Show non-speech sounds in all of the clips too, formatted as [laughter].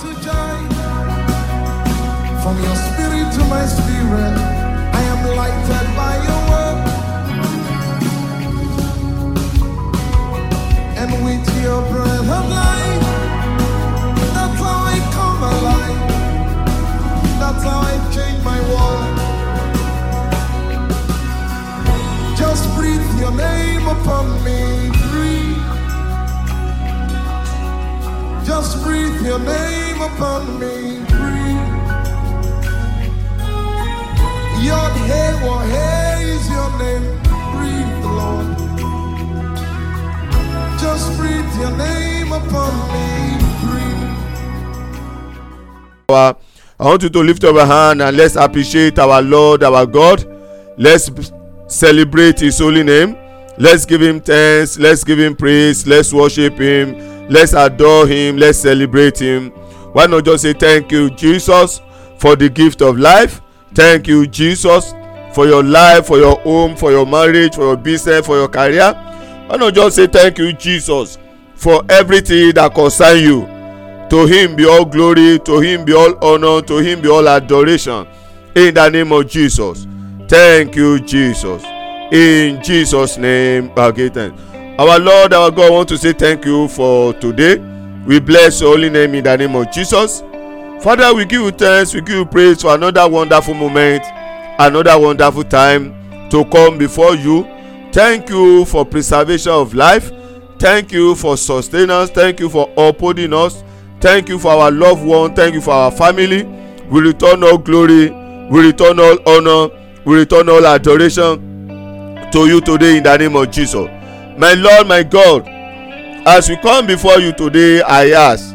to joy. From your spirit to my spirit, I am lighted by your word. And with your breath of life, that's how I come alive. That's how I change my world. Just breathe your name upon me. Breathe. Just breathe your name upon me. Hey, hey is your name. Breathe, Lord. Just breathe your name upon me. I want you to lift up your hand and let's appreciate our lord our god let's celebrate his holy name let's give him thanks let's give him praise let's worship him let's adore him let's celebrate him why not just say thank you jesus for the gift of life? Thank you jesus for your life for your home for your marriage for your business for your career. Why not just say thank you jesus for everything that concern you? To him be all glory to him be all honour to him be all adoration. In the name of jesus. Thank you jesus. In jesus name our lord our god want to say thank you for today we bless your holy name in the name of jesus. Father we give you thanks we give you praise for another wonderful moment another wonderful time to come before you. Thank you for preservation of life. Thank you for sustenance thank you for upholding us. Thank you for our loved one. Thank you for our family. We return all glory. We return all honour we return all adoration to you today in the name of jesus. My lord my god as we come before you today i ask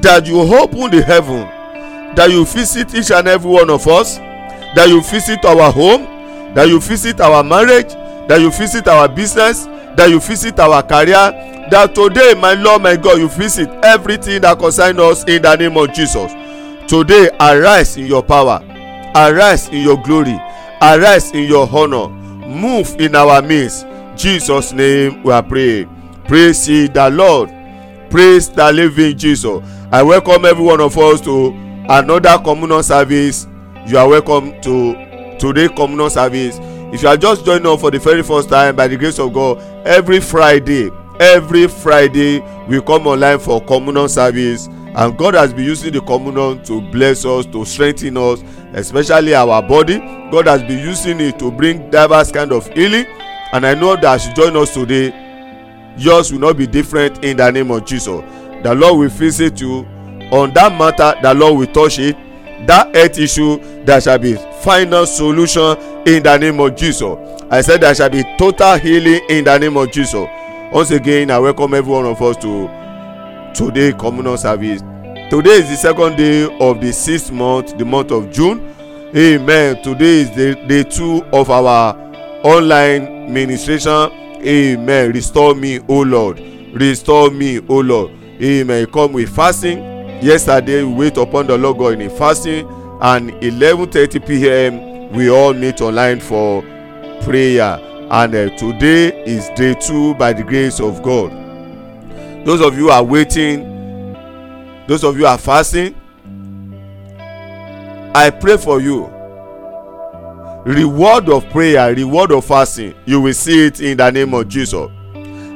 that you open the heaven that you visit each and every one of us that you visit our home that you visit our marriage that you visit our business that you visit our career that today my lord my god you visit everything that concern us in the name of jesus. Today arise in your power arise in your glory arise in your honour move in our midst. Jesus name we are praying praise the lord. Praise the living jesus. I welcome every one of us to another communal service. You are welcome to today communal service. If you are just joining us for the very first time by the grace of god every friday every friday we come online for communal service. And god has been using the communal to bless us to strengthen us especially our body. God has been using it to bring diverse kind of healing. And i know that as you join us today yours will not be different in the name of jesus. The lord will visit you on that matter the lord will touch it. That health issue there shall be final solution in the name of jesus. I said there shall be total healing in the name of jesus. Once again i welcome every one of us to today communal service. Today is the second day of the sixth month the month of june. Amen. Today is the day two of our online ministration amen. Restore me o lord. Restore me o lord. Amen. Come with fasting. Yesterday we wait upon the lord god in fasting. And eleven thirty pm we all meet online for prayer. And uh, today is day two by the grace of god. Those of you are waiting those of you are fasting i pray for you reward of prayer reward of fasting you will see it in the name of jesus.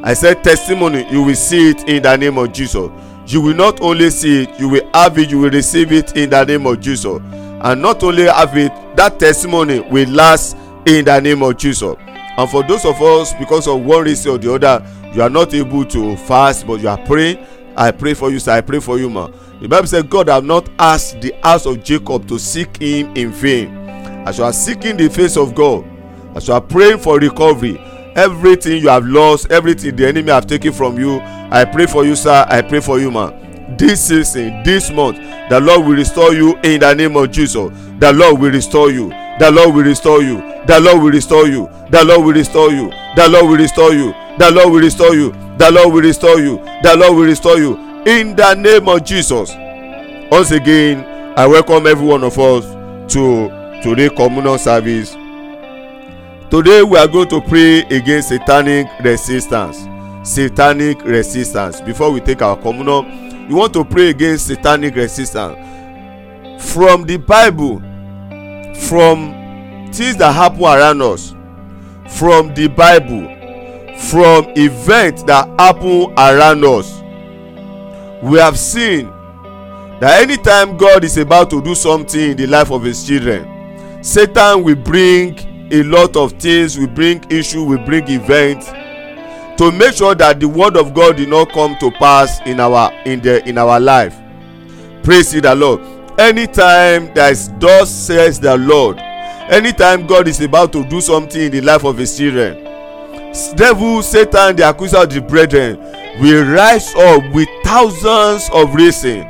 I said testimony you will see it in the name of jesus. You will not only see it you will have it you will receive it in the name of jesus. And not only have it that testimony will last in the name of jesus. And for those of us because of one reason or the other you are not able to fast but you are praying i pray for you sir i pray for you ma. The bible say god have not asked the house of jacob to seek him in vain as you are seeking the face of god as you are praying for recovery everything you have lost everything the enemy have taken from you i pray for you sir. I pray for you ma. This season this month the lord will restore you in the name of jesus. The lord will restore you. The lord will restore you. The lord will restore you. The lord will restore you. The lord will restore you. The lord will restore you. The lord will restore you. The lord will restore you. In the name of jesus. Once again i welcome every one of us to today communal service. Today we are going to pray against satanic resistance satanic resistance. Before we take our communal we want to pray against satanic resistance. From the bible from things that happen around us from the bible from events that happen around us we have seen that anytime god is about to do something in the life of his children satan will bring a lot of things will bring issue will bring events to make sure that the word of god did not come to pass in our in the in our life. Praise the lord. Anytime there is thus says the lord anytime god is about to do something in the life of his children devil satan the accuser of the brethren will rise up with thousands of reasons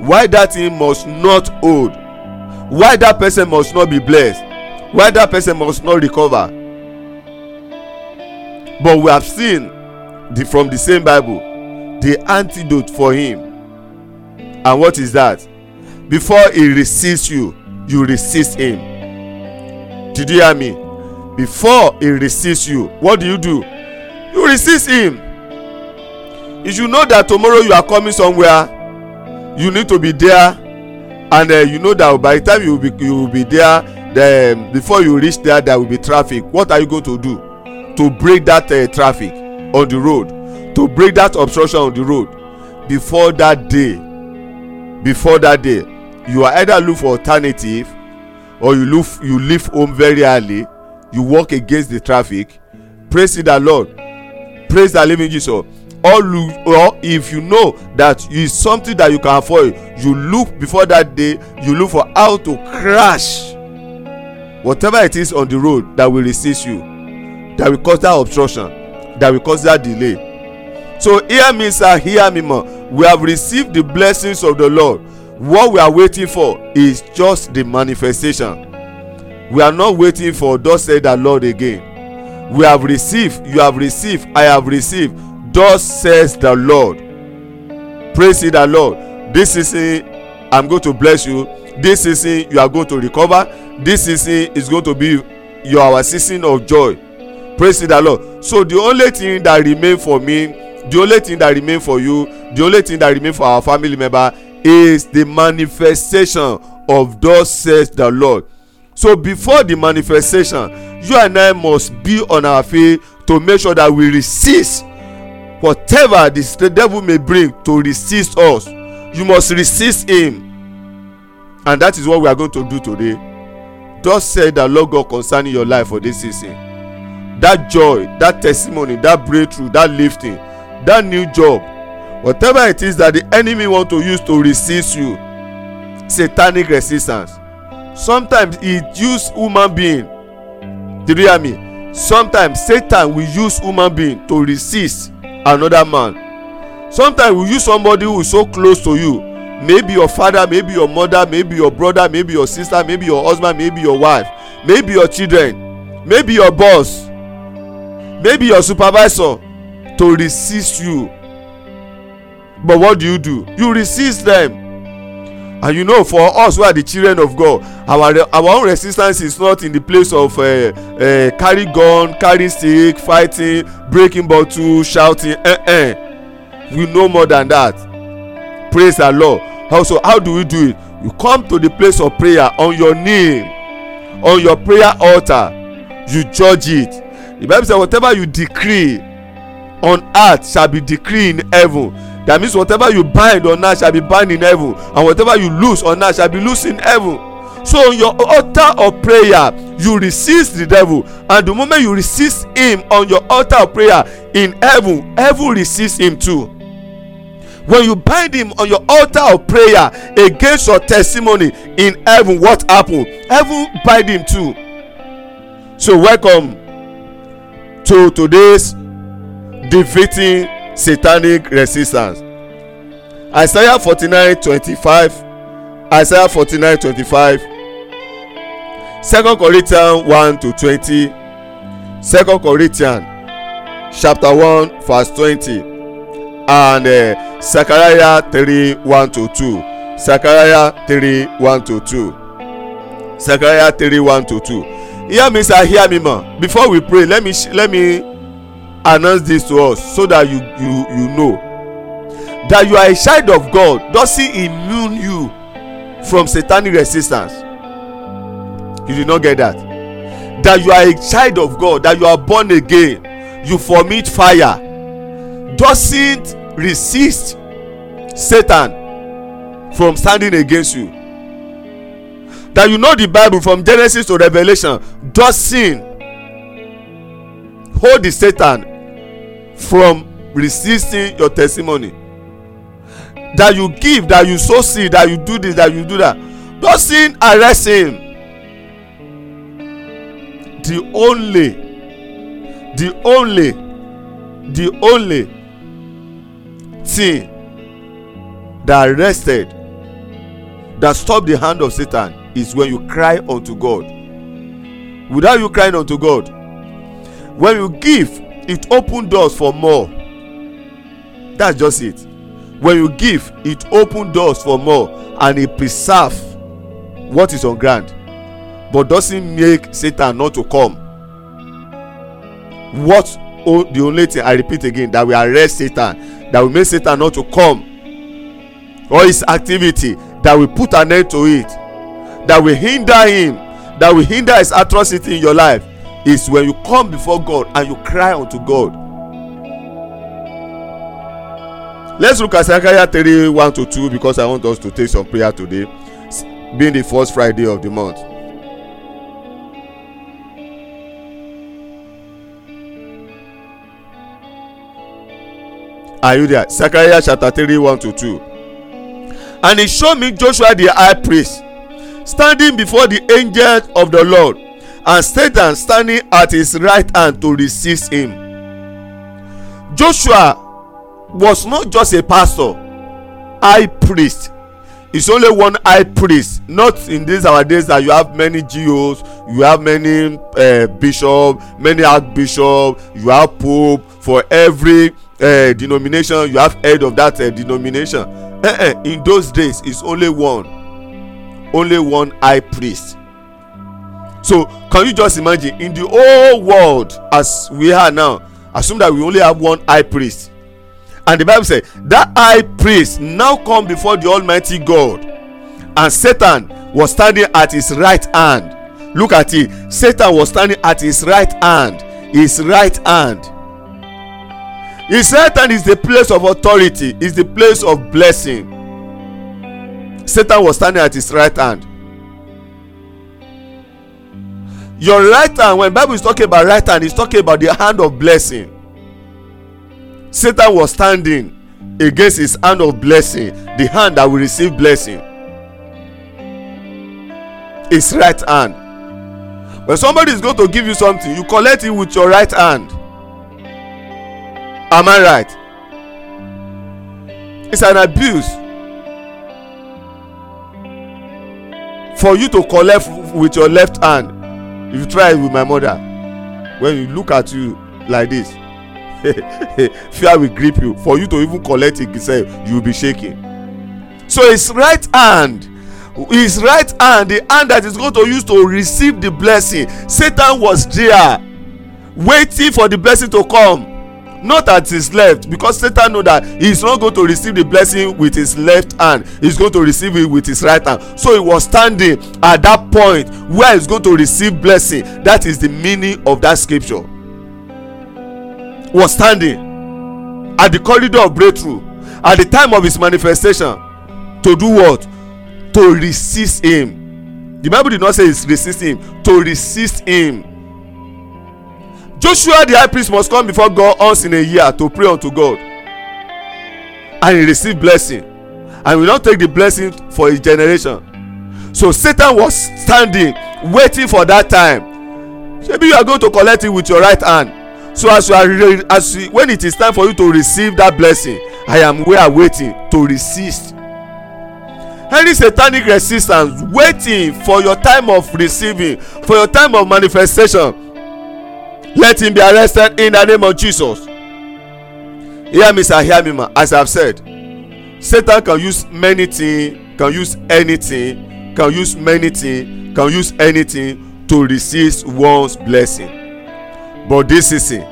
why that thing must not hold why that person must not be blessed? Why that person must not recover? But we have seen the from the same bible the antidote for him. And what is that? Before he resists you you resist him. Did you hear me? Before he resists you what do you do? You resist him. If you know that tomorrow you are coming somewhere you need to be there and uh, you know that by the time you will be you will be there then before you reach there there will be traffic. What are you going to do? To break that uh, traffic on the road? To break that obstruction on the road? Before that day before that day you are either look for alternative or you look you leave home very early you walk against the traffic. Praise the lord. Praise the living jesus or look or if you know that is something that you can avoid you look before that day you look for how to crash whatever it is on the road that will resist you that will cause that obstruction that will cause that delay. So hear me sir hear me ma. We have received the blessings of the lord. What we are waiting for is just the manifestation. We are not waiting for thus said the lord again. We have received you have received i have received thus says the lord. Praise the lord. This season i'm going to bless you. This season you are going to recover. This is going to be your our season of joy. Praise the lord. So the only thing that remain for me the only thing that remain for you the only thing that remain for our family member is the manifestation of thus says the lord. So before the manifestation you and i must be on our feet to make sure that we resist whatever the devil may bring to resist us you must resist him. And that is what we are going to do today. Thus said the lord god concerning your life for this season. That joy that testimony that breakthrough that lifting that new job whatever it is that the enemy want to use to resist you satanic resistance. Sometimes he use human being do you hear me? Sometimes satan will use human being to resist another man. Sometimes we use somebody who is so close to you. Maybe your father maybe your mother maybe your brother maybe your sister maybe your husband maybe your wife maybe your children maybe your boss maybe your supervisor to resist you. But what do you do? You resist them and you know for us who are the children of god our our own resistance is not in the place of uh, uh, carry gun carry stick fighting breaking bottle shouting eh eh. We know more than that. Praise the lord. Also how do we do it? You come to the place of prayer on your knee on your prayer altar. You judge it. The bible say whatever you decree on earth shall be decreed in heaven that means whatever you bind on earth shall be bound in heaven and whatever you loose on earth shall be loose in heaven. So on your altar of prayer you resist the devil and the moment you resist him on your altar of prayer in heaven heaven resist him too. When you bind him on your altar of prayer against your testimony in heaven what happen? Heaven bind him too. So welcome to today's defeating satanic resistance. Isaiah forty-nine twenty-five. Isaiah forty-nine twenty-five. Second corinthians one to twenty. Second corinthians chapter one verse twenty. And uh, zechariah three one to two. Zechariah three one to two. Zechariah three one to two. Hear me sir hear me ma. Before we pray let me let me announce this to us so that you you you know. That you are a child of god doesn't immune you from satanic resistance. You did not get that. That you are a child of god that you are born again you vomit fire doesn't resist satan from standing against you. That you know the bible from genesis to revelation doesn't hold the satan from resisting your testimony. That you give that you sow seed that you do this that you do that. Doesn't arrest him. The only the only the only thing that arrested that stop the hand of satan is when you cry unto god. Without you crying unto god when you give it open doors for more. That's just it. When you give it open doors for more and it preserve what is on ground. But doesn't make satan not to come. What oh, the only thing i repeat again that will arrest satan that will make satan not to come or his activity that will put an end to it that will hinder him that will hinder his atrocity in your life is when you come before god and you cry unto god. Let's look at zechariah three one to two because i want us to take some prayer today being the first friday of the month. Are you there? Zechariah chapter three one to two. And he showed me joshua the high priest standing before the angels of the lord and satan standing at his right hand to resist him. Joshua was not just a pastor high priest. It's only one high priest. Not in these our days that you have many gos you have many uh, bishop many archbishop you have pope. For every uh, denomination you have head of that uh, denomination. Uh -uh, in those days it's only one only one high priest. So can you just imagine in the whole world as we are now assume that we only have one high priest. And the bible say that high priest now come before the almighty god and satan was standing at his right hand. Look at it. Satan was standing at his right hand his right hand. His hand is the place of authority is the place of blessing. Satan was standing at his right hand your right hand when bible is talking about right hand is talking about the hand of blessing. Satan was standing against his hand of blessing the hand that will receive blessing. His right hand. When somebody is going to give you something you collect it with your right hand. Am i right? It's an abuse for you to collect with your left hand if you try it with my mother when you look at you like this [laughs] fear will grip you. For you to even collect it sef you will be shaking. So his right hand his right hand the hand that is going to use to receive the blessing satan was there waiting for the blessing to come not at his left because satan know that he is not going to receive the blessing with his left hand. He is going to receive it with his right hand. So he was standing at that point where he is going to receive blessing. That is the meaning of that scripture. Was standing at the corridor of breakthrough at the time of his manifestation to do what? To resist him. The bible did not say it's resist him to resist him joshua the high priest must come before god once in a year to pray unto god. And he blessing. And will not take the blessing for his generation. So satan was standing waiting for that time. Shebi you are going to collect it with your right hand. So as you are as you when it is time for you to receive that blessing i am where waiting to resist. Any satanic resistance waiting for your time of receiving for your time of manifestation let him be arrested in the name of jesus. Hear me sir hear me ma. As i have said satan can use many things can use anything can use many things can use anything to resist one's blessing. But this is it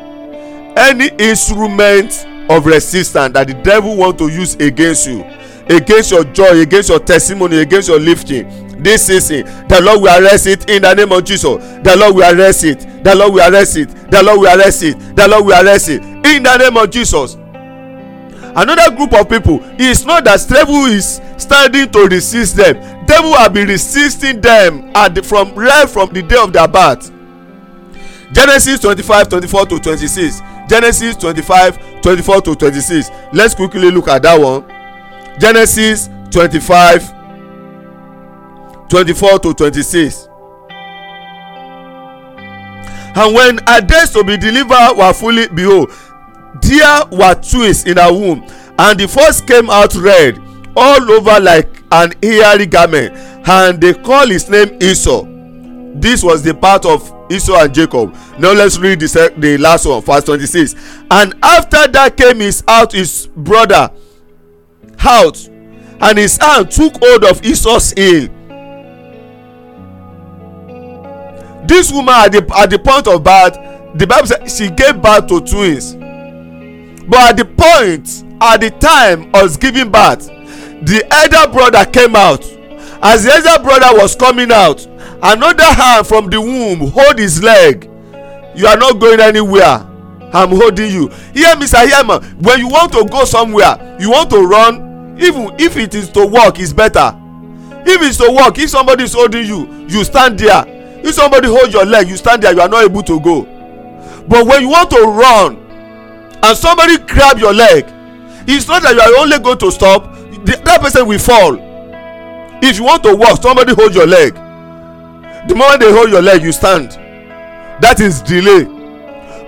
any instrument of resistance that the devil want to use against you against your joy against your testimony against your lifting this season the lord will arrest it in the name of jesus. The lord will arrest it. The lord will arrest it. The lord will arrest it. The lord will arrest it. In the name of jesus. Another group of people is not that devil is standing to resist them. Devil have been resisting them at the, from right from the day of their birth. Genesis twenty-five twenty-four to twenty-six. Genesis twenty-five twenty-four to twenty-six. Let's quickly look at that one. Genesis twenty-five twenty-four to twenty-six. And when her days to be delivered were fully behold there were twins in her womb and the first came out red all over like an hairy garment and they call his name esau. This was the part of esau and jacob. Now let's read the, the last one verse twenty-six. And after that came his out his brother out and his hand took hold of esau's heel this woman at the at the point of birth the bible say she gave birth to twins. But at the point at the time of giving birth the elder brother came out. As the elder brother was coming out another hand from the womb hold his leg. You are not going anywhere. I'm holding you. Hear me sir hear me. When you want to go somewhere you want to run even if it is to walk it's better. If it's to walk if somebody is holding you you stand there if somebody hold your leg you stand there you are not able to go. But when you want to run and somebody grab your leg it's not that you are only going to stop. That person will fall. If you want to walk somebody hold your leg. The moment they hold your leg you stand. That is delay.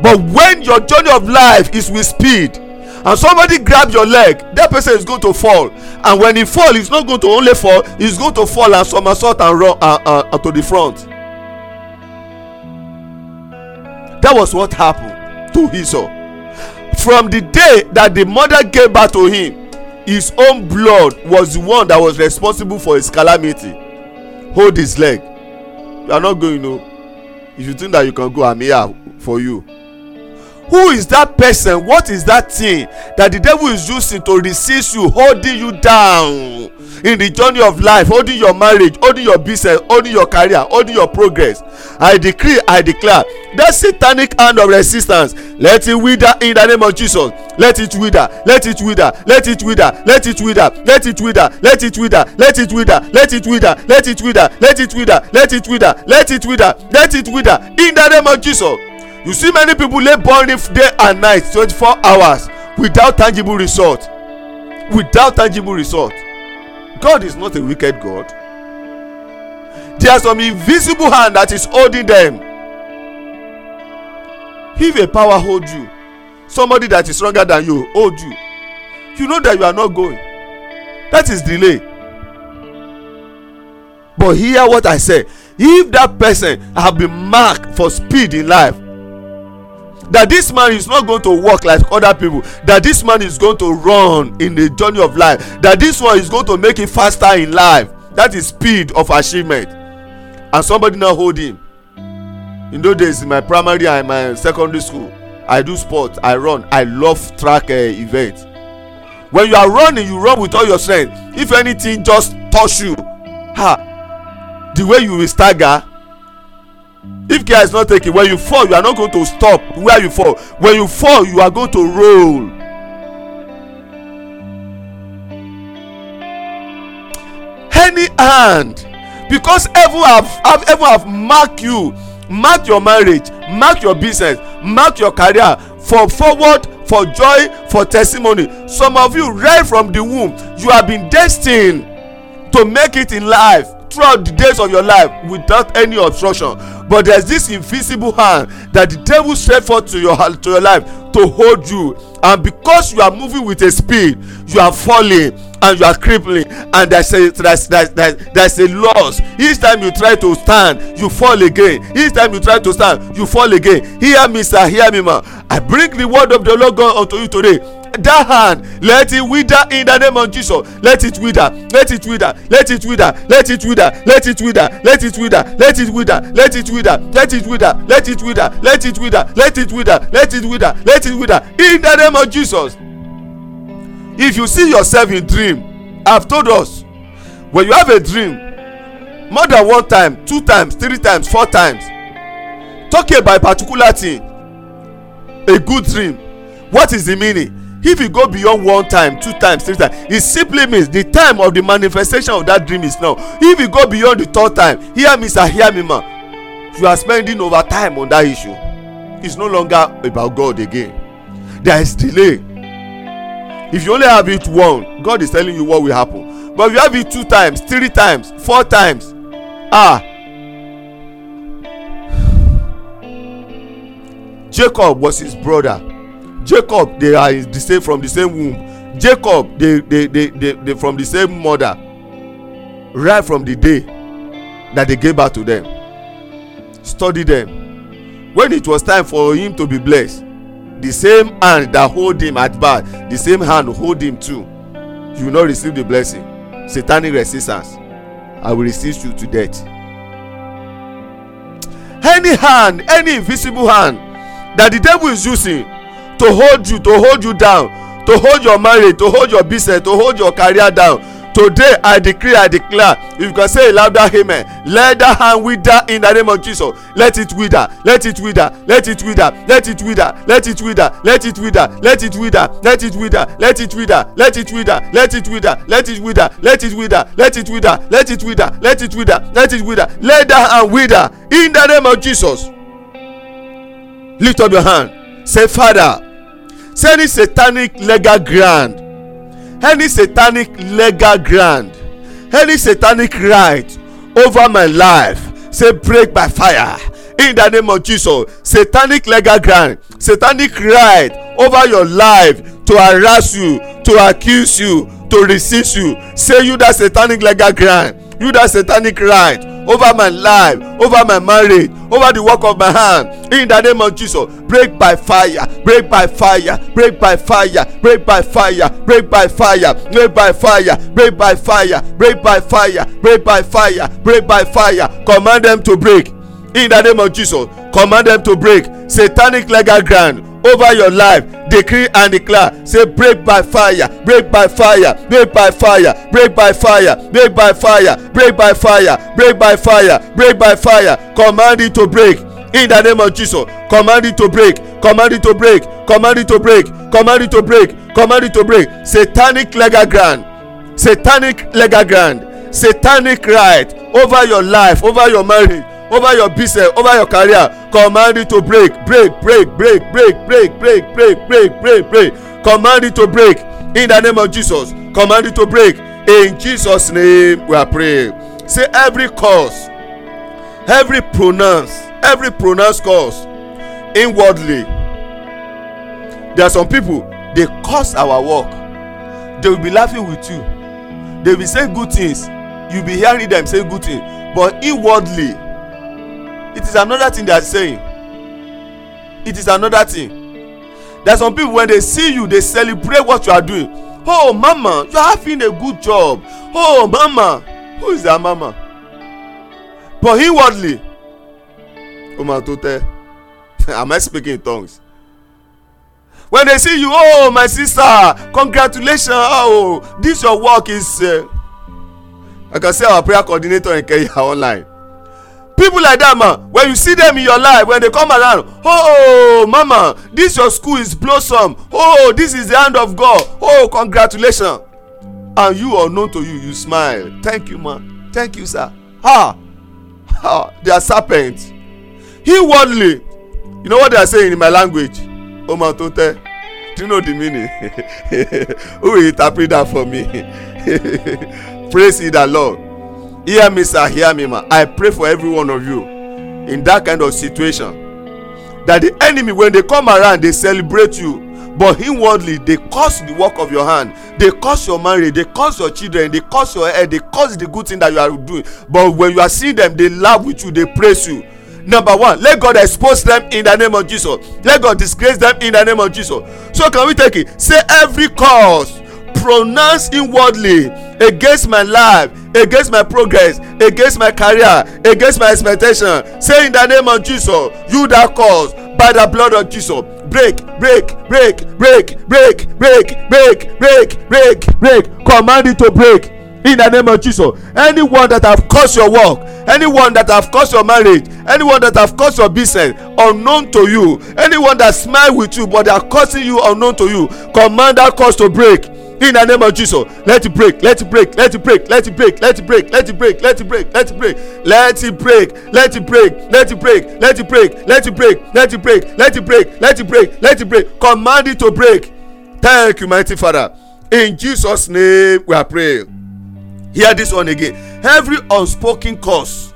But when your journey of life is with speed and somebody grab your leg that person is going to fall. And when he fall he's not going to only fall he's going to fall and somersault and run uh, uh, to the front that was what happened to esau. From the day that the mother gave birth to him his own blood was the one that was responsible for his calamity. Hold his leg. You are not going to. if you think that you can go i'm here for you who is that person what is that thing that the devil is using to resist you holding you down in the journey of life holding your marriage holding your business holding your career holding your progress i decree i declare that satanic hand of resistance let it wither in the name of jesus let it wither let it wither let it wither let it wither let it wither let it wither let it wither let it wither let it wither let it wither let it wither let it wither let it wither in the name of jesus you see many people lay burning day and night twenty-four hours without tangible result. Without tangible result. God is not a wicked god. There is some invisible hand that is holding them. If a power hold you somebody that is stronger than you hold you you know that you are not going. That is delay. But hear what i say. If that person have been marked for speed in life that this man is not going to work like other people that this man is going to run in the journey of life that this one is going to make it faster in life. That is speed of achievement. And somebody now hold him. In those days in my primary and my secondary school i do sport i run i love track uh, event when you are running you run with all your strength. If anything just touch you ha the way you will stagger if care is not taken when you fall you are not going to stop. Where you fall? When you fall you are going to roll. Any hand because heaven have, have have mark you mark your marriage mark your business mark your career for forward for joy for testimony. Some of you right from the womb you have been destined to make it in life throughout the days of your life without any obstruction but there's this invisible hand that the devil set forth to your to your life to hold you. And because you are moving with a speed you are falling and you are crippling and there's a there's there's there's, a loss each time you try to stand you fall again each time you try to stand you fall again hear me sir hear me ma i bring the word of the lord god unto you today that hand let it wither in the name of jesus let it wither let it wither let it wither let it wither let it wither let it wither let it wither let it wither let it wither let it wither let it wither let it wither let it wither in the name of jesus if you see yourself in dream i have told us when you have a dream more than one time two times three times four times talking about a particular thing a good dream what is the meaning? If you go beyond one time two times three times it simply means the time of the manifestation of that dream is now. If you go beyond the third time hear me sir hear me ma. You are spending over time on that issue. It's no longer about god again. There is delay if you only have it one god is telling you what will happen. But if you have it two times three times four times ah. Jacob was his brother. Jacob they are the same from the same womb. Jacob they they they they, they from the same mother. Right from the day that they gave birth to them. Study them. When it was time for him to be blessed the same hand that hold him at birth the same hand hold him too. You will not receive the blessing. Satanic resistance. I will resist you to death. Any hand any invisible hand that the devil is using to hold you to hold you down to hold your marriage to hold your business to hold your career down today i decree i declare if you can say a louder amen let that hand wither in the name of jesus let it wither let it wither let it wither let it wither let it wither let it wither let it wither let it wither let it wither let it wither let it wither let it wither let it wither let it wither let it wither let it wither let it wither let that hand wither in the name of jesus lift up your hand say father say any satanic legal ground any satanic legal ground any satanic right over my life say break by fire. In the name of jesus satanic legal ground satanic right over your life to harass you to accuse you to resist you. Say you that satanic legal ground you that satanic right over my life over my marriage over the work of my hand in the name of jesus break by fire break by fire break by fire break by fire break by fire break by fire break by fire break by fire break by fire break by fire command them to break in the name of jesus command them to break satanic legal ground over your life decree and declare say break by fire break by fire break by fire break by fire break by fire break by fire break by fire break by fire. Command it to break. In the name of jesus command it to break command it to break command it to break command it to break command it to break. Satanic legal ground satanic legal ground satanic right over your life over your marriage over your business over your career command it to break break break break break break break break break break break command it to break in the name of jesus command it to break in jesus name we are praying say every cause every pronounce every pronounce cause inwardly there are some people dey curse our work they will be laughing with you they will saying good things you be hearing them say good things but inwardly it is another thing they are saying. It is another thing. There are some people when they see you they celebrate what you are doing. Oh mama you are having a good job. Oh mama. Who is that mama? But inwardly o ma [laughs] am i speaking in tongues? When they see you oh my sister congratulations. Oh this your work is uh, i can say our prayer coordinator in kenya [laughs] online people like that man when you see them in your life when they come around oh mama this your school is blossom. Oh this is the hand of god. Oh congratulations. And you unknown to you you smile. Thank you ma. Thank you sir. Ha! Ha! They are serpents. Inwardly you know what they are saying in my language? Oh, Oma to tell do you know the meaning? [laughs] Who will interpret that for me? [laughs] Praise ye the lord hear me sir hear me ma. I pray for every one of you in that kind of situation that the enemy when they come around they celebrate you but inwardly they curse the work of your hand. They curse your marriage they curse your children they curse your head they curse the good thing that you are doing. But when you are seeing them they laugh with you they praise you. Number one let god expose them in the name of jesus. Let god disgrace them in the name of jesus. So can we take it? Say every cause pronounce inwardly against my life against my progress against my career against my expectation say in the name of jesus you that cause by the blood of jesus break break break break break break break break break break command it to break in the name of jesus anyone that have caused your work anyone that have caused your marriage anyone that have caused your business unknown to you anyone that smile with you but they are causing you unknown to you command that cause to break in the name of jesus let it break let it break let it break let it break let it break let it break let it break let it break let it break let it break let it break let it break let it break let it break let it break let it break let it break command it to break thank you mighty father in jesus name we are praying hear this one again every unspoken cause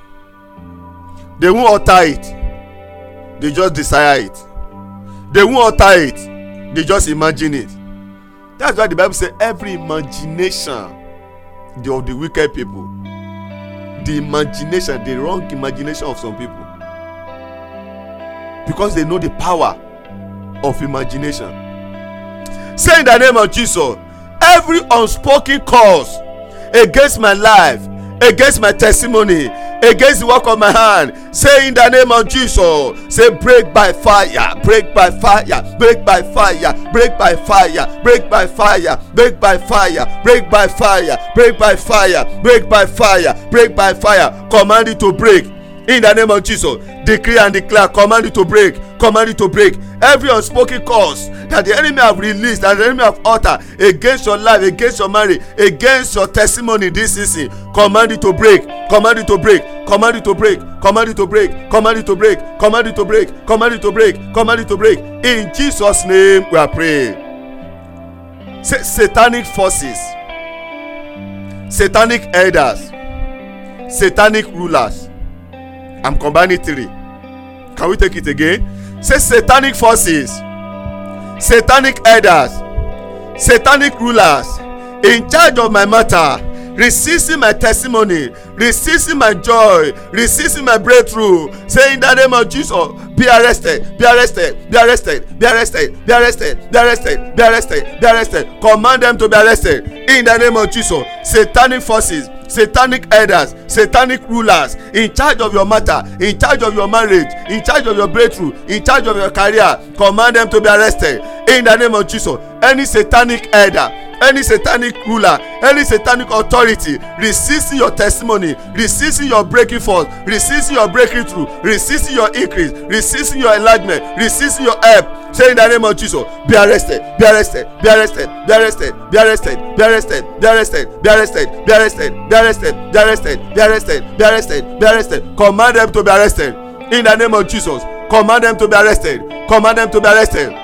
they won't utter it they just desire it they won't utter it they just imagine it that's why the bible say every imagination the of the wicked people the imagination the wrong imagination of some people. Because they know the power of imagination. Say in the name of jesus every unspoken cause against my life against my testimony against the work of my hand say in the name of jesus say break by fire break by fire break by fire break by fire break by fire break by fire break by fire break by fire break by fire break by fire. Command it to break in the name of jesus decree and declare command it to break command it to break every unspoken cause that the enemy have released that the enemy have uttered against your life against your marriage against your testimony this season command it to break command it to break command it to break command it to break command it to break command it to break command it to break command it to break in jesus name we are praying say satanic forces satanic elders satanic rulers i'm combining three. Can we take it again? Say satanic forces satanic elders satanic rulers in charge of my matter resisting my testimony resisting my joy resisting my breakthrough say in the name of jesus be arrested be arrested be arrested be arrested be arrested be arrested be arrested be arrested. Command them to be arrested. In the name of jesus satanic forces satanic elders satanic rulers in charge of your matter in charge of your marriage in charge of your breakthrough in charge of your career command them to be arrested. In the name of jesus any satanic elder any satanic ruler any satanic authority resisting your testimony resisting your breaking forth resisting your breaking through resisting your increase resisting your enlargement resisting your help say in the name of jesus be arrested be arrested be arrested be arrested be arrested be arrested be arrested be arrested be arrested be arrested be arrested be arrested be arrested be arrested command them to be arrested in the name of jesus command them to be arrested command them to be arrested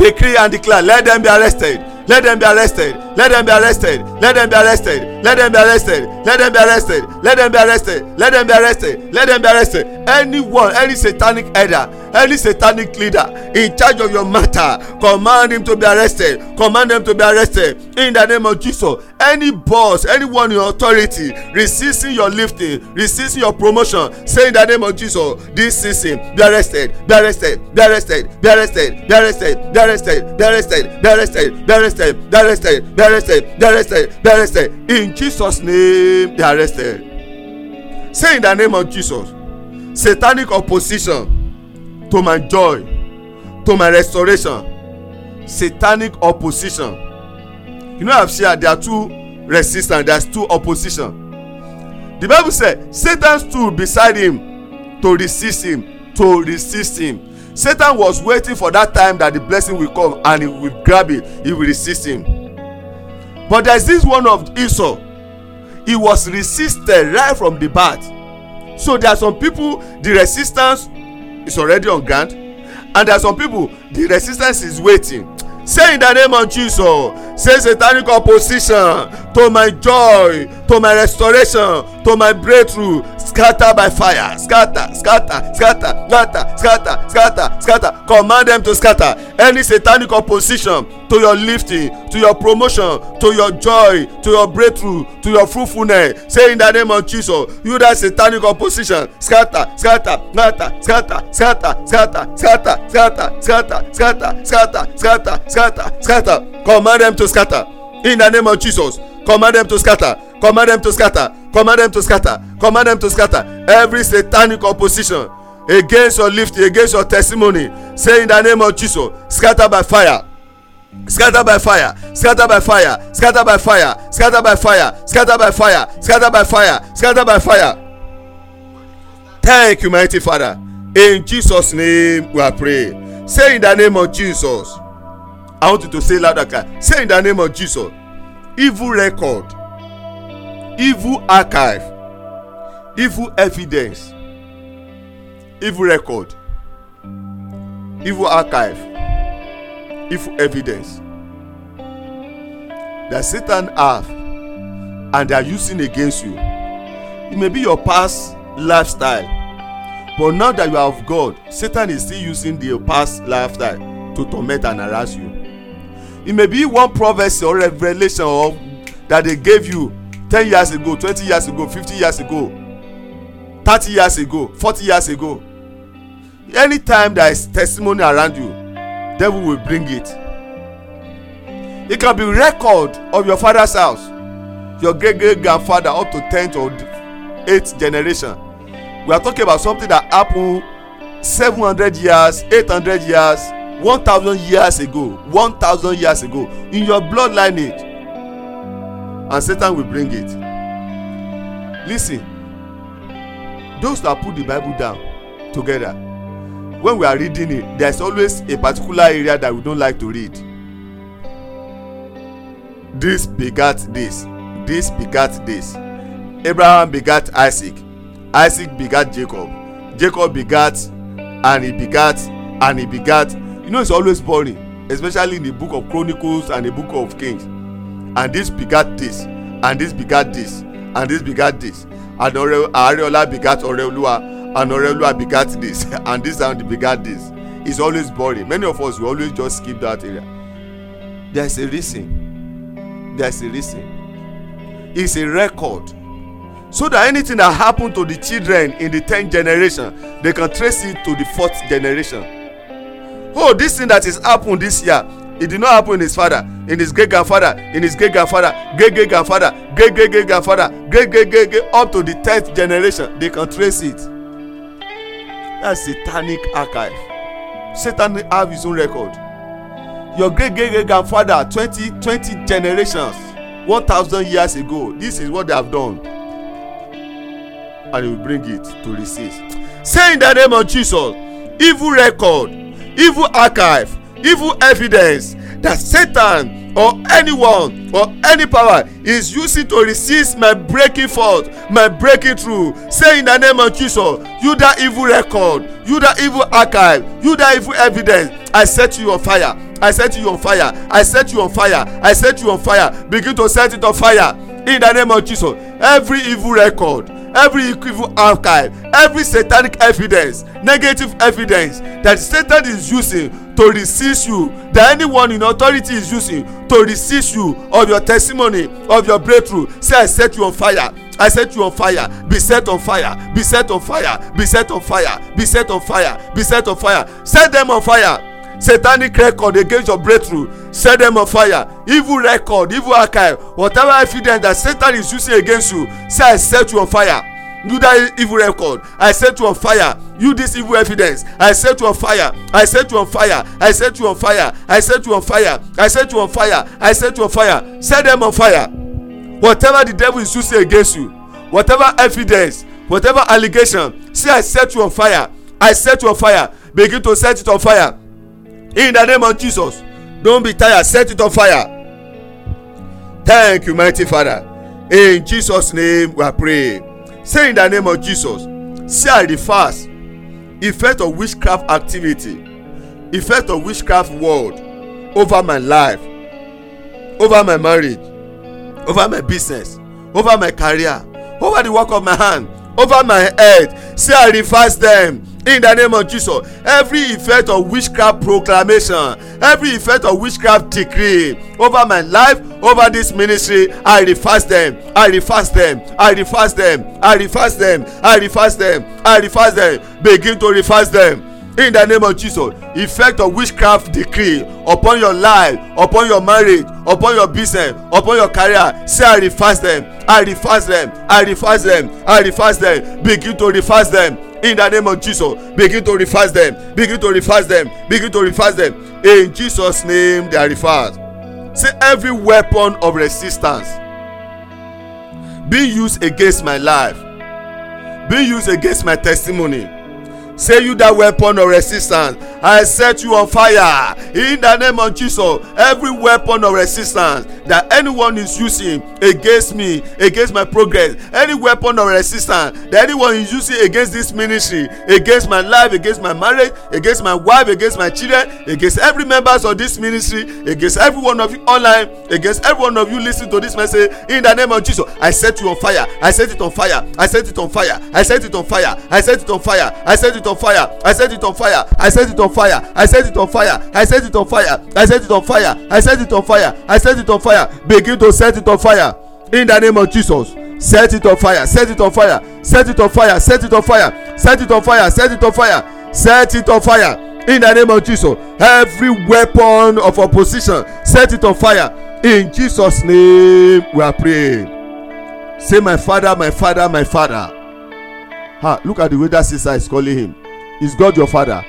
decree and declare let them be arrested. Let them be arrested let them be arrested let them be arrested let them be arrested let them be arrested let them be arrested let them be arrested let them be arrested anyone any satanic elder any satanic leader in charge of your matter command him to be arrested command them to be arrested in the name of jesus any boss anyone in authority resisting your lifting resisting your promotion say in the name of jesus this season be arrested be arrested be arrested be arrested be arrested be arrested be arrested be arrested be arrested be arrested be arrested be arrested be arrested in jesus name be arrested say in the name of jesus satanic opposition to my joy to my restoration. Satanic opposition. You know i have said there are two resistance there is two opposition. The bible say satan stood beside him to resist him to resist him. Satan was waiting for that time that the blessing will come and he will grab it he will resist him but there is this one of esau. He was resisted right from the bat. So there are some people the resistance is already on ground and there are some people the resistance is waiting. Say in the name of jesus say satanic opposition to my joy to my restoration to my breakthrough scatter by fire scatter scatter scatter scatter scatter scatter scatter command them to scatter any satanic opposition to your lifting to your promotion to your joy to your breakthrough to your fruitfulness say in the name of jesus you that satanic opposition scatter scatter scatter scatter scatter scatter scatter scatter scatter scatter scatter scatter scatter scatter command them to scatter in the name of jesus command them to scatter command them to scatter. Command them to scatter. Command them to scatter. Every satanic opposition against your lifting against your testimony say in the name of jesus scatter by fire. Scatter by fire. Scatter by fire. Scatter by fire. Scatter by fire. Scatter by fire. Scatter by fire. Scatter by fire. Thank you mighty father. In jesus name we are praying. Say in the name of jesus. I want you to say louder cry say in the name of jesus. Evil record evil archive evil evidence evil record evil archive evil evidence that satan have and they are using against you. It may be your past lifestyle but now that you are of god satan is still using the past lifestyle to torment and harass you. It may be one prophecy or revelation of that they gave you ten years ago twenty years ago fifty years ago thirty years ago forty years ago anytime there is testimony around you devil will bring it. It can be record of your father's house your great great grandfather up to tenth or eighth generation. We are talking about something that happen seven hundred years eight hundred years one thousand years ago one thousand years ago in your blood lineage and satan will bring it. Lis ten those that put the bible down together when we are reading it there is always a particular area that we don't like to read. This begat this this begat this. Abraham begat isaac isaac begat jacob jacob begat and he begat and he begat. You know it's always boring especially in the book of chronicles and the book of kings and this begat this and this begat this and this begat this. And areola begat oreoluwa and oreoluwa begat this [laughs] and this and begat this. It's always boring. Many of us will always just skip that area. There is a reason. There is a reason. It's a record. So that anything that happen to the children in the tenth generation they can trace it to the fourth generation. Oh this thing that is happen this year it did not happen in his father in his great grandfather in his great grandfather great great grandfather great great great grandfather great great great great up to the tenth generation. They can trace it. That's satanic archive. Satan have his own record. Your great great great grandfather twenty twenty generations one thousand years ago. This is what they have done. And he will bring it to resist say in the name of jesus evil record evil archive evil evidence that satan or anyone or any power is using to resist my breaking forth my breaking through say in the name of jesus you that evil record you that evil archive you that evil evidence i set you on fire i set you on fire i set you on fire i set you on fire. Begin to set it on fire in the name of jesus. Every evil record every evil archive every satanic evidence negative evidence that satan is using to resist you that anyone in authority is using to resist you of your testimony of your breakthrough say i set you on fire i set you on fire be set on fire be set on fire be set on fire be set on fire be set on fire. Set them on fire. Satanic record against your breakthrough. Set them on fire. Evil record evil archive whatever evidence that satan is using against you say i set you on fire you that evil record i set you on fire you this evil evidence i set you on fire i set you on fire i set you on fire i set you on fire i set you on fire i set you on fire set them on fire whatever the devil is using against you whatever evidence whatever allegation say i set you on fire i set you on fire begin to set it on fire in the name of jesus don't be tired set it on fire thank you mighty father in jesus name we are praying say in the name of jesus say i fast effect of witchcraft activity effect of witchcraft word over my life over my marriage over my business over my career over the work of my hand over my head. Say i reverse them in the name of jesus every effect of witchcraft proclamation every effect of witchcraft decree over my life over this ministry i reverse them i reverse them i reverse them i reverse them i reverse them i reverse them. Begin to reverse them. In the name of jesus effect of witchcraft decree upon your life upon your marriage upon your business upon your career say i reverse them i reverse them i reverse them i reverse them. Begin to reverse them in the name of jesus begin to reverse them begin to reverse them begin to reverse them. In jesus name they are reversed. Say every weapon of resistance being used against my life being used against my testimony say you that weapon of resistance i set you on fire. In the name of jesus every weapon of resistance that anyone is using against me against my progress any weapon of resistance that anyone is using against this ministry against my life against my marriage against my wife against my children against every members of this ministry against every one of you online against every one of you listening to this message in the name of jesus i set you on fire. I set it on fire. I set it on fire. I set it on fire. I set it on fire. I set it on fire i set it on fire i set it on fire i set it on fire i set it on fire i set it on fire i set it on fire i set it on fire begin to set it on fire in the name of jesus set it on fire set it on fire set it on fire set it on fire set it on fire set it on fire set it on fire in the name of jesus every weapon of opposition set it on fire in jesus name we are praying say my father my father my father ha look at the way that sister is calling him is god your father?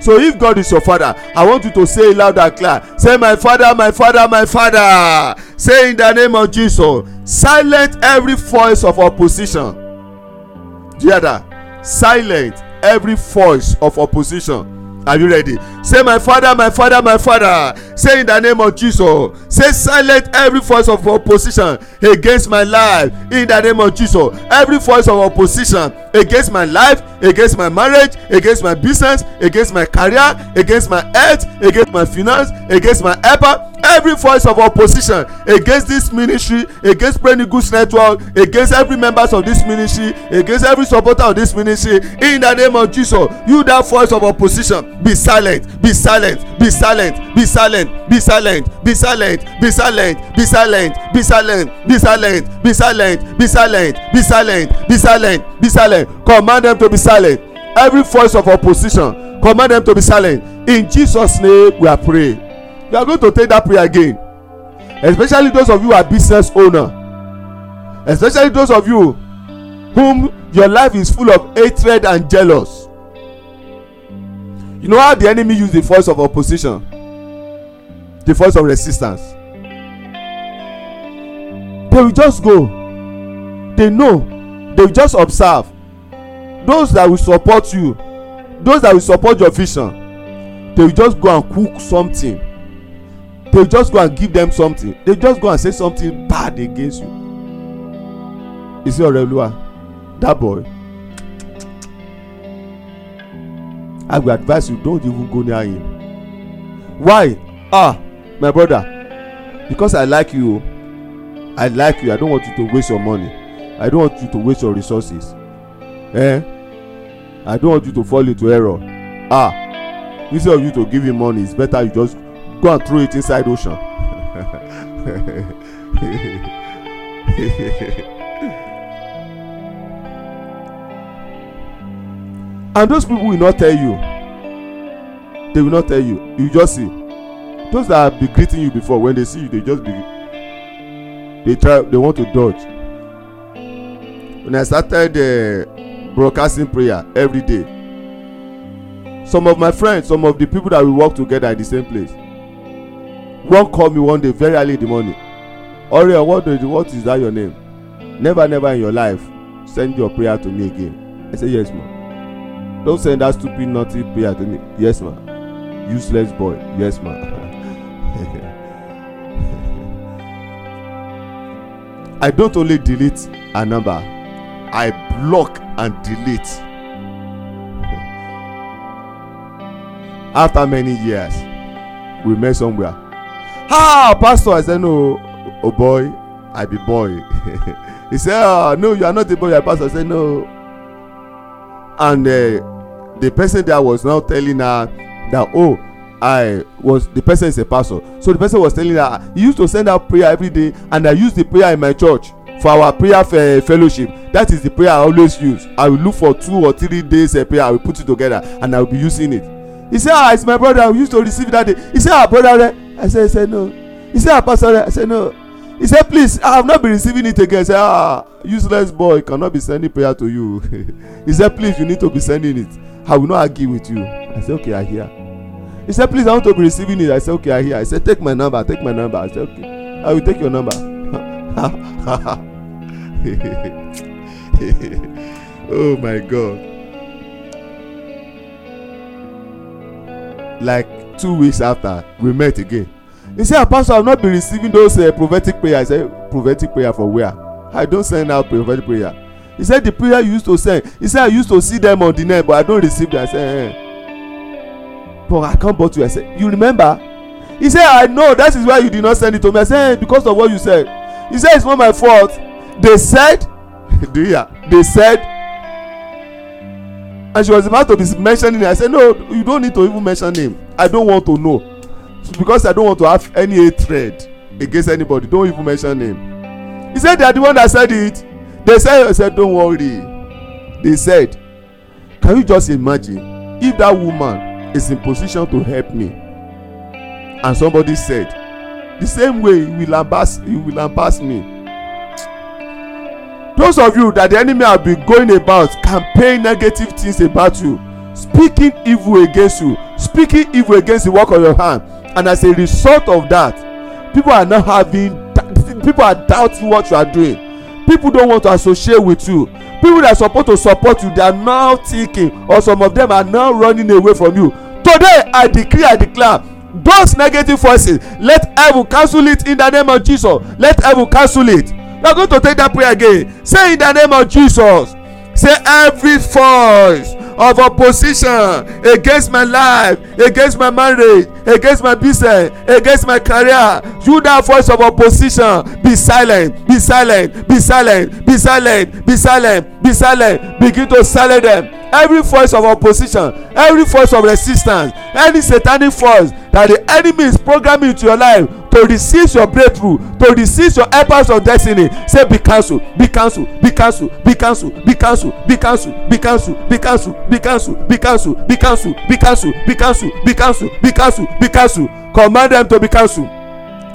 So if god is your father i want you to say loud and clear. Say my father my father my father. Say in the name of jesus. Silent every voice of opposition. Do you hear that? Silent every voice of opposition. Are you ready? Say my father my father my father say in the name of jesus. Say silent every voice of opposition against my life. In the name of jesus. Every voice of opposition against my life against my marriage against my business against my career against my health against my finance against my helper. Every voice of opposition against this ministry against praying goods network against every members of this ministry against every supporter of this ministry. In the name of jesus you that voice of opposition be silent be silent be silent be silent be silent be silent be silent be silent be silent be silent be silent be silent be silent be silent be silent command them to be silent every voice of opposition command them to be silent in jesus name we are praying you are going to take that prayer again especially those of you who are business owner especially those of you whom your life is full of hatred and jealous you know how the enemy use the voice of opposition the voice of resistance. They will just go. They know. They will just observe. Those that will support you those that will support your vision they will just go and cook something. They will just go and give them something. They just go and say something bad against you. You see ọrẹluwa that boy. I go advise you don't even go near him. Why? Ah my brother because i like you i like you i don't want you to waste your money. I don't want you to waste your resources. Eh? I don't want you to fall into error. Ah instead of you to give him money it's better you just go and throw it inside ocean. [laughs] And those people will not tell you. They will not tell you. You just see those that have been greeting you before when they see you they just be they try they want to dodge. When i started uh, broadcasting prayer every day some of my friends some of the people that we work together in the same place one call me one day very early in the morning. Ore what do what is that your name? Never never in your life send your prayer to me again. I say yes ma don't send that stupid naughty prayer to me. Yes ma useless boy. Yes ma i don't only delete a number i block and delete. [laughs] After many years we met somewhere. Ah pastor i say no oh boy i be boy. [laughs] He say ah no you are not a boy you are pastor. I say no. And uh, the person there was now telling her that oh i was the person is a pastor. So the person was telling her he used to send out prayer every day and i use the prayer in my church for our prayer fe fellowship. That is the prayer i always use. I will look for two or three days uh, prayer i will put it together and i will be using it. He say ah it's my brother. We used to receive that day. He say ah brother i say i say no. He say ah pastor i say no. He he said please i have not been receiving it again. I said ah useless boy. Cannot be sending prayer to you. [laughs] He said please you need to be sending it. I will not argue with you. I said okay i hear he said please i want to be receiving it. I said okay i hear. I said take my number take my number. I said okay. I will take your number. [laughs] Oh my god. Like two weeks after we met again. He say pastor i have not been receiving those uh, prophetic prayer. I say prophetic prayer for where? I don send out prophetic prayer. He said the prayer you used to send he said i used to see them on the net but i don receive them. I say eh but i back to you. I say you remember? He say i know. That is why you did not send it to me. I say eh because of what you said. He say it's not my fault. They said [laughs] do you hear they said and she was about to be mentioning it. I say no you don't need to even mention name. I don't want to know. Because i don't want to have any hatred against anybody. Don't even mention name. He said they are the one that said it. They said i said don't worry. They said can you just imagine if that woman is in position to help me. And somebody said the same way he will embarrass he will embarrass me. Those of you that the enemy have been going about campaign negative things about you speaking evil against you speaking evil against the work of your hand and as a result of that people are now having people are doubting what you are doing. People don't want to associate with you. People that are to support you they are now thinking or some of them are now running away from you today i decree i declare those negative voices let heaven cancel it in the name of jesus. Let heaven cancel it. We are going to take that prayer again. Say in the name of jesus. Say every voice of opposition against my life against my marriage against my business against my career. You that voice of opposition be silent be silent be silent be silent be silent be silent. Begin to silence them. Every voice of opposition every voice of resistance any satanic force that the enemy is programming into your life to resist your breakthrough to resist your helpers of destiny say be cancelled be cancelled be cancelled be cancelled be cancelled be cancelled be cancelled be cancelled be cancelled be cancelled be cancelled be cancelled be cancelled be cancelled be cancelled be cancelled command them to be cancelled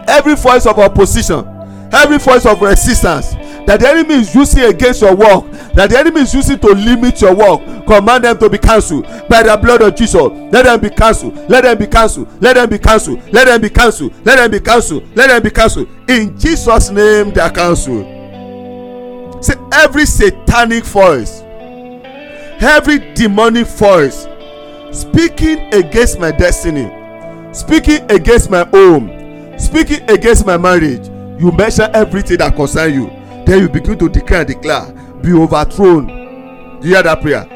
every voice of opposition every voice of resistance that the enemy is using against your work that the enemy is using to limit your work command them to be cancelled by the blood of jesus. Let them be cancelled let them be cancelled let them be cancelled let them be cancelled let them be cancelled let them be cancelled. In jesus name they are cancelled. Say every satanic voice every demonic voice speaking against my destiny speaking against my home speaking against my marriage you mention everything that concern you then you begin to declare and declare be overthrown. You hear that prayer?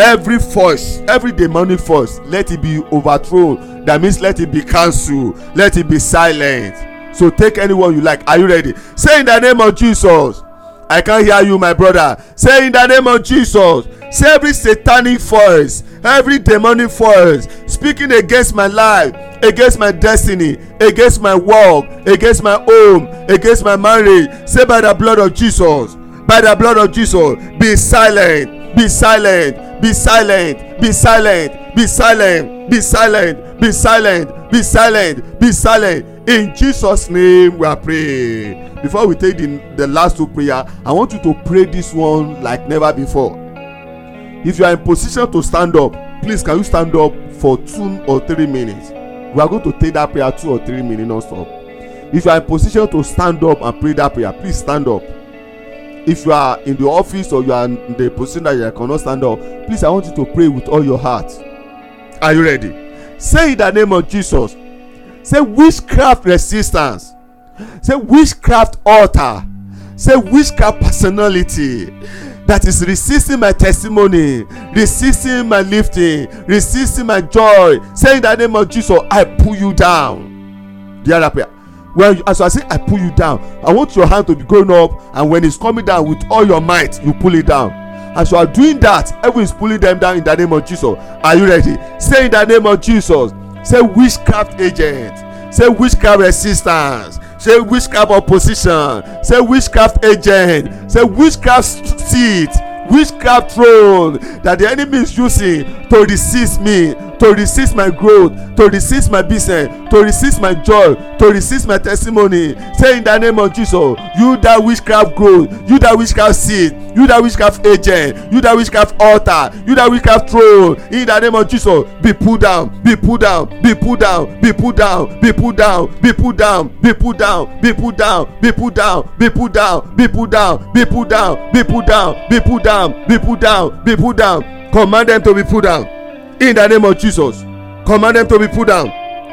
Every voice every demonic voice let it be overthrown. That means let it be cancelled. Let it be silent. So take anyone you like. Are you ready? Say in the name of jesus i can't hear you my brother say in the name of jesus say every satanic voice every demonic voice speaking against my life against my destiny against my work against my home against my marriage say by the blood of jesus by the blood of jesus be silent be silent be silent be silent be silent be silent be silent be silent be silent in jesus name we are praying. Before we take the the last two prayer i want you to pray this one like never before. If you are in position to stand up please can you stand up for two or three minutes? We are going to take that prayer two or three minutes non-stop. If you are in position to stand up and pray that prayer please stand up. If you are in the office or you are in the position that you cannot stand up please i want you to pray with all your heart. Are you ready? Say in the name of jesus say witchcraft resistance. Say witchcraft altar. Say witchcraft personality that is resisting my testimony resisting my lifting resisting my joy. Say in the name of jesus i pull you down. The other prayer? As i say i pull you down i want your hand to be going up and when it's coming down with all your might you pull it down. As you are doing that heaven is pulling them down in the name of jesus. Are you ready? Say in the name of jesus say witchcraft agent. Say witchcraft resistance. Say witchcraft opposition. Say witchcraft agent. Say witchcraft seat. Witchcraft throne that the enemy is using to resist me to resist my growth to resist my business to resist my joy to resist my testimony say in the name of jesus you that witchcraft growth you that witchcraft seed you that witchcraft agent you that witchcraft altar you that witchcraft throne in the name of jesus be put down be put down be put down be put down be put down be put down be put down be put down be put down be put down be put down be put down be put down be put down be put down be put down command them to be put down in the name of jesus command them to be put down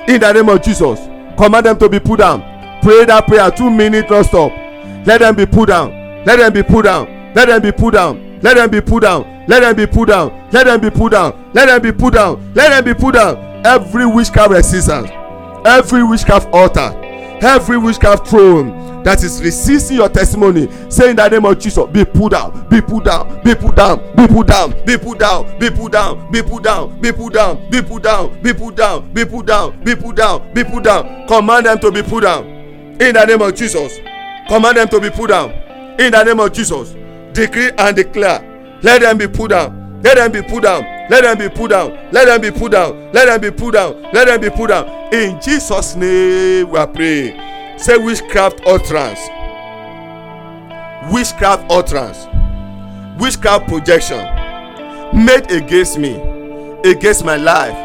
in the name of jesus command them to be put down pray that prayer two minutes non stop let them be put down let them be put down let them be put down let them be put down let them be put down let them be put down let them be put down let them be put down every witchcraft resistance every witchcraft altar every witchcraft throne that is resisting your testimony say in the name of jesus be put down be put down be put down be put down be put down be put down be put down be put down be put down be put down be put down be put down be put down command them to be put down in the name of jesus command them to be put down in the name of jesus decree and declare let them be put down let them be put down let them be put down. Let them be put down. Let them be put down. Let them be put down. In jesus name we are praying. Say witchcraft utterance. Witchcraft utterance. Witchcraft projection. Made against me against my life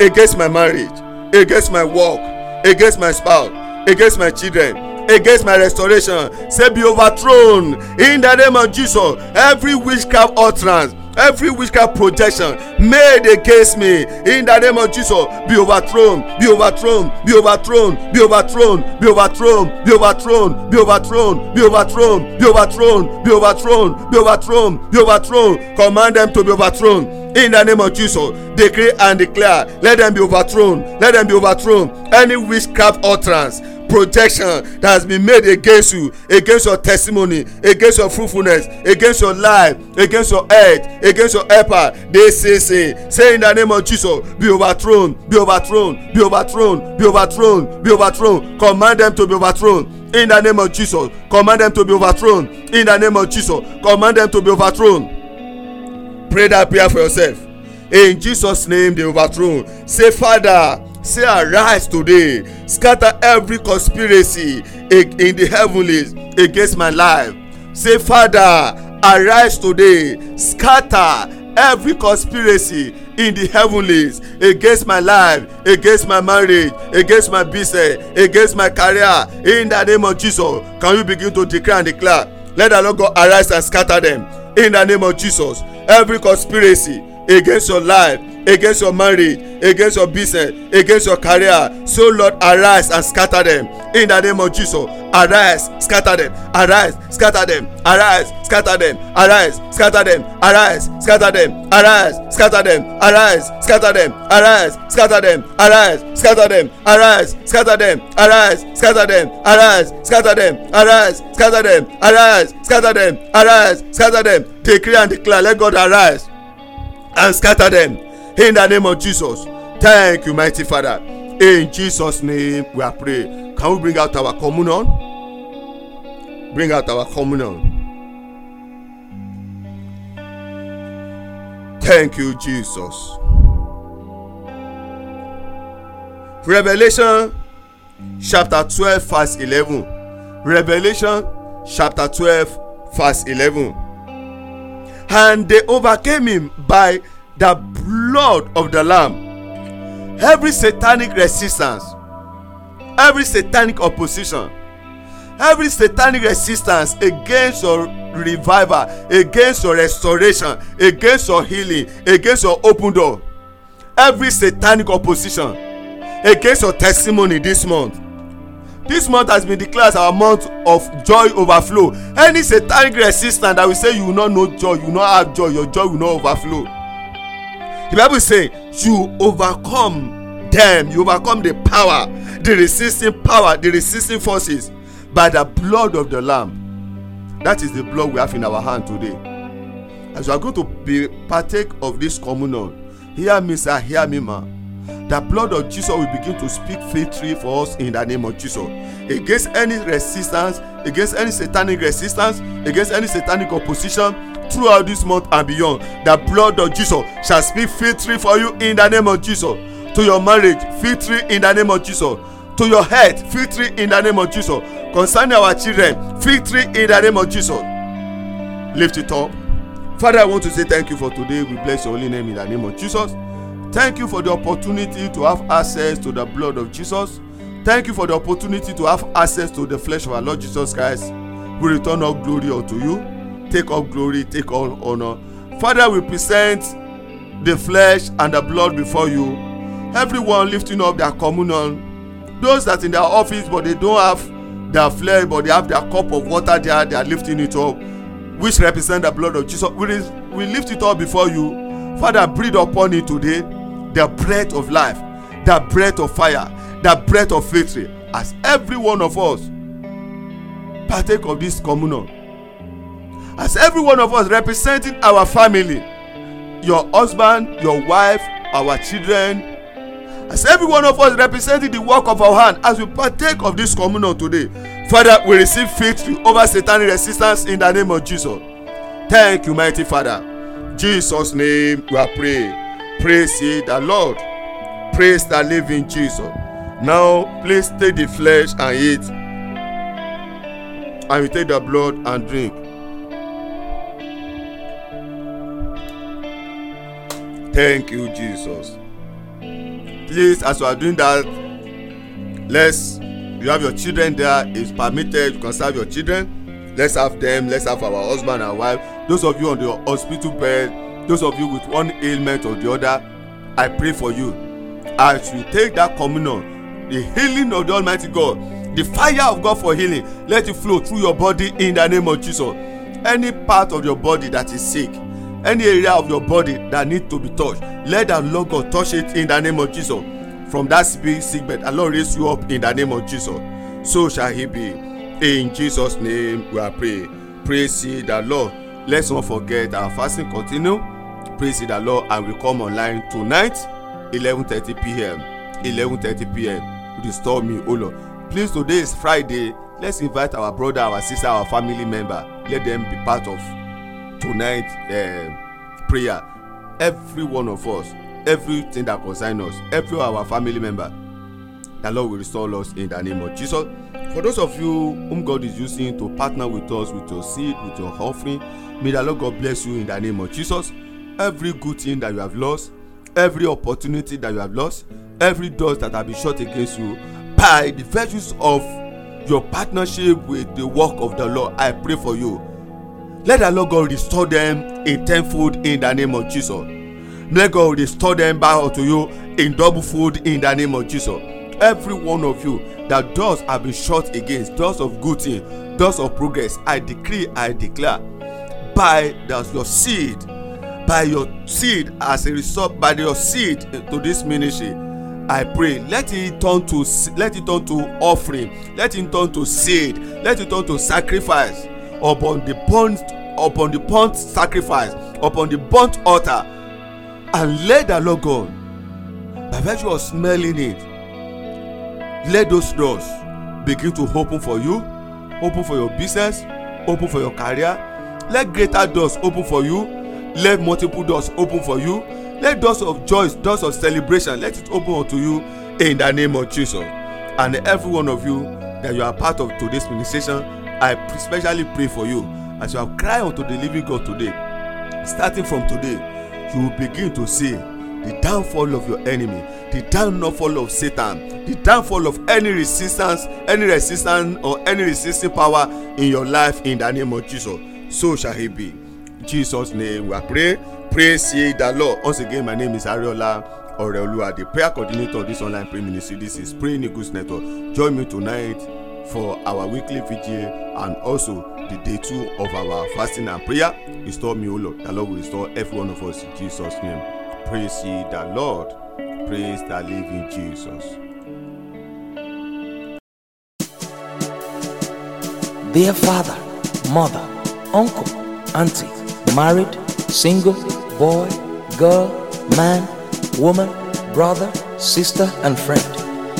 against my marriage against my work against my spouse against my children against my restoration. Say be overthrown. In the name of jesus every witchcraft utterance every witchcraft projection made against me in the name of jesus be overthrown be overthrown be overthrown be overthrown be overthrown be overthrown be overthrown be overthrown be overthrown be overthrown be overthrown be overthrown command them to be overthrown in the name of jesus decree and declare let them be overthrown let them be overthrown any witchcraft utterance projection that has been made against you against your testimony against your fruitfulness against your life against your health against your helper. They say say say in the name of jesus be overthrown be overthrown be overthrown be overthrown be overthrown. Command them to be overthrown. In the name of jesus command them to be overthrown. In the name of jesus command them to be overthrown. Pray that prayer for yourself. In jesus name they overthrown say father say arise today scatter every conspiracy in the heavenlies against my life. Say father arise today scatter every conspiracy in the heavenlies against my life against my marriage against my business against my career. In the name of jesus can you begin to declare and declare? Let the lord god arise and scatter them. In the name of jesus every conspiracy against your life against your marriage against your business against your career so lord arise and scatter them in the name of jesus arise scatter them arise scatter them arise scatter them arise scatter them arise scatter them arise scatter them arise scatter them arise scatter them arise scatter them arise scatter them arise scatter them arise scatter them arise scatter them arise scatter them arise scatter them declare and declare let god arise and scatter them in the name of jesus thank you mighty father. In jesus name we are pray can we bring out our communion bring out our communion thank you jesus. Revelation chapter twelve verse eleven. Revelation chapter twelve verse eleven. And they overcame him by the blood of the lamb. Every satanic resistance every satanic opposition every satanic resistance against your revival against your restoration against your healing against your open door every satanic opposition against your testimony this month. This month has been declared as our month of joy overflow. Any satanic resistance that will say you not know joy you not have joy your joy will not overflow the bible say you overcome them. You overcome the power the resisting power the resisting forces by the blood of the lamb. That is the blood we have in our hand today. As you are going to be partake of this communion hear me sir hear me ma. The blood of jesus will begin to speak victory for us in the name of jesus. Against any resistance against any satanic resistance against any satanic opposition throughout this month and beyond the blood of jesus shall speak victory for you in the name of jesus. To your marriage victory in the name of jesus. To your health victory in the name of jesus. Concerning our children victory in the name of jesus. Lift it up. Father i want to say thank you for today. We bless your holy name in the name of jesus. Thank you for the opportunity to have access to the blood of jesus. Thank you for the opportunity to have access to the flesh of our lord jesus christ. We return all glory unto you take all glory take all honour father we present the flesh and the blood before you. Everyone lifting up their communion. Those that in their office but they don't have their flesh but they have their cup of water there they are lifting it up which represent the blood of jesus. We, we lift it up before you. Father breathe upon it today. The breath of life the breath of fire the breath of victory. As every one of us partake of this communion as every one of us representing our family your husband your wife our children as every one of us representing the work of our hand as we partake of this communion today father we receive victory over satanic resistance in the name of jesus. Thank you mighty father. Jesus name we are praying. Praise ye the lord. Praise the living jesus. Now please take the flesh and eat. And we take the blood and drink thank you jesus. Please as you are doing that let's you have your children there it's permitted you can serve your children. Let's have them let's have our husband and wife. Those of you on the hospital bed those of you with one ailment or the other i pray for you. As you take that communion the healing of the almighty god the fire of god for healing let it flow through your body in the name of jesus. Any part of your body that is sick any area of your body that need to be touched let the lord god touch it in the name of jesus. From that sick sick bed. Lord raise you up in the name of jesus. So shall he be. In jesus name we are pray praise ye the lord. Let's not forget our fasting continue. Praise ye the lord and we come online tonight eleven thirty pm eleven thirty pm restore me o lord. Please today is friday. Let's invite our brother our sister our family member. Let them be part of tonight uh, prayer every one of us everything that concern us every our family member the lord will restore us in the name of jesus. For those of you whom god is using to partner with us with your seed with your offering may the lord god bless you in the name of jesus. Every good thing that you have lost every opportunity that you have lost every doors that have been shut against you by the virtues of your partnership with the work of the lord i pray for you let the lord god restore them in tenfold in the name of jesus. Let god restore them back unto you in double fold in the name of jesus. Every one of you that doors have been shut against doors of good thing doors of progress i decree i declare by the, your seed by your seed as a result by your seed to this ministry i pray let it turn to let it turn to offering let it turn to seed let it turn to sacrifice upon the burnt upon the burnt sacrifice upon the burnt altar and let the lord god by virtue of smelling it. Let those doors begin to open for you open for your business open for your career. Let greater doors open for you. Let multiple doors open for you. Let doors of joy doors of celebration let it open unto you in the name of jesus. And every one of you that you are part of today's ministration i especially pray for you. As you have cried unto the living god today starting from today you will begin to see the downfall of your enemy the downfall of satan the downfall of any resistance any resistance or any resisting power in your life in the name of jesus. So shall he be. Jesus name we pray praise ye the lord. Once again my name is ariola oreoluwa the prayer coordinator of this online prayer ministry. This is praying eagles network. Join me tonight for our weekly vigil and also the day two of our fasting and prayer. Restore me o lord. The lord will restore every one of us in jesus name. Praise ye the lord. Praise the living jesus. Dear father, mother, uncle, auntie, married, single, boy, girl, man, woman, brother, sister, and friend,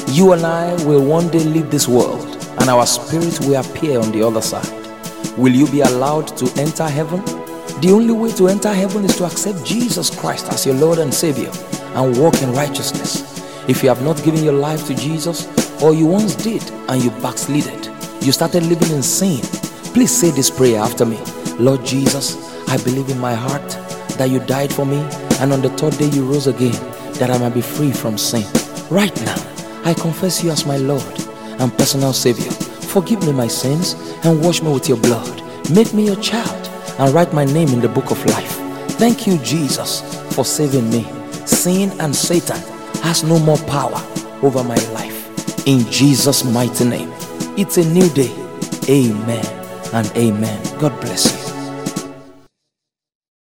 you and I will one day leave this world and our spirit will appear on the other side. Will you be allowed to enter heaven? The only way to enter heaven is to accept Jesus Christ as your Lord and Savior and walk in righteousness. If you have not given your life to Jesus, or you once did and you backslided, you started living in sin, please say this prayer after me. Lord Jesus, I believe in my heart that you died for me and on the third day you rose again that I might be free from sin. Right now, I confess you as my Lord and personal Savior. Forgive me my sins and wash me with your blood. Make me your child and write my name in the book of life. Thank you, Jesus, for saving me. Sin and Satan has no more power over my life. In Jesus' mighty name. It's a new day. Amen and amen. God bless you.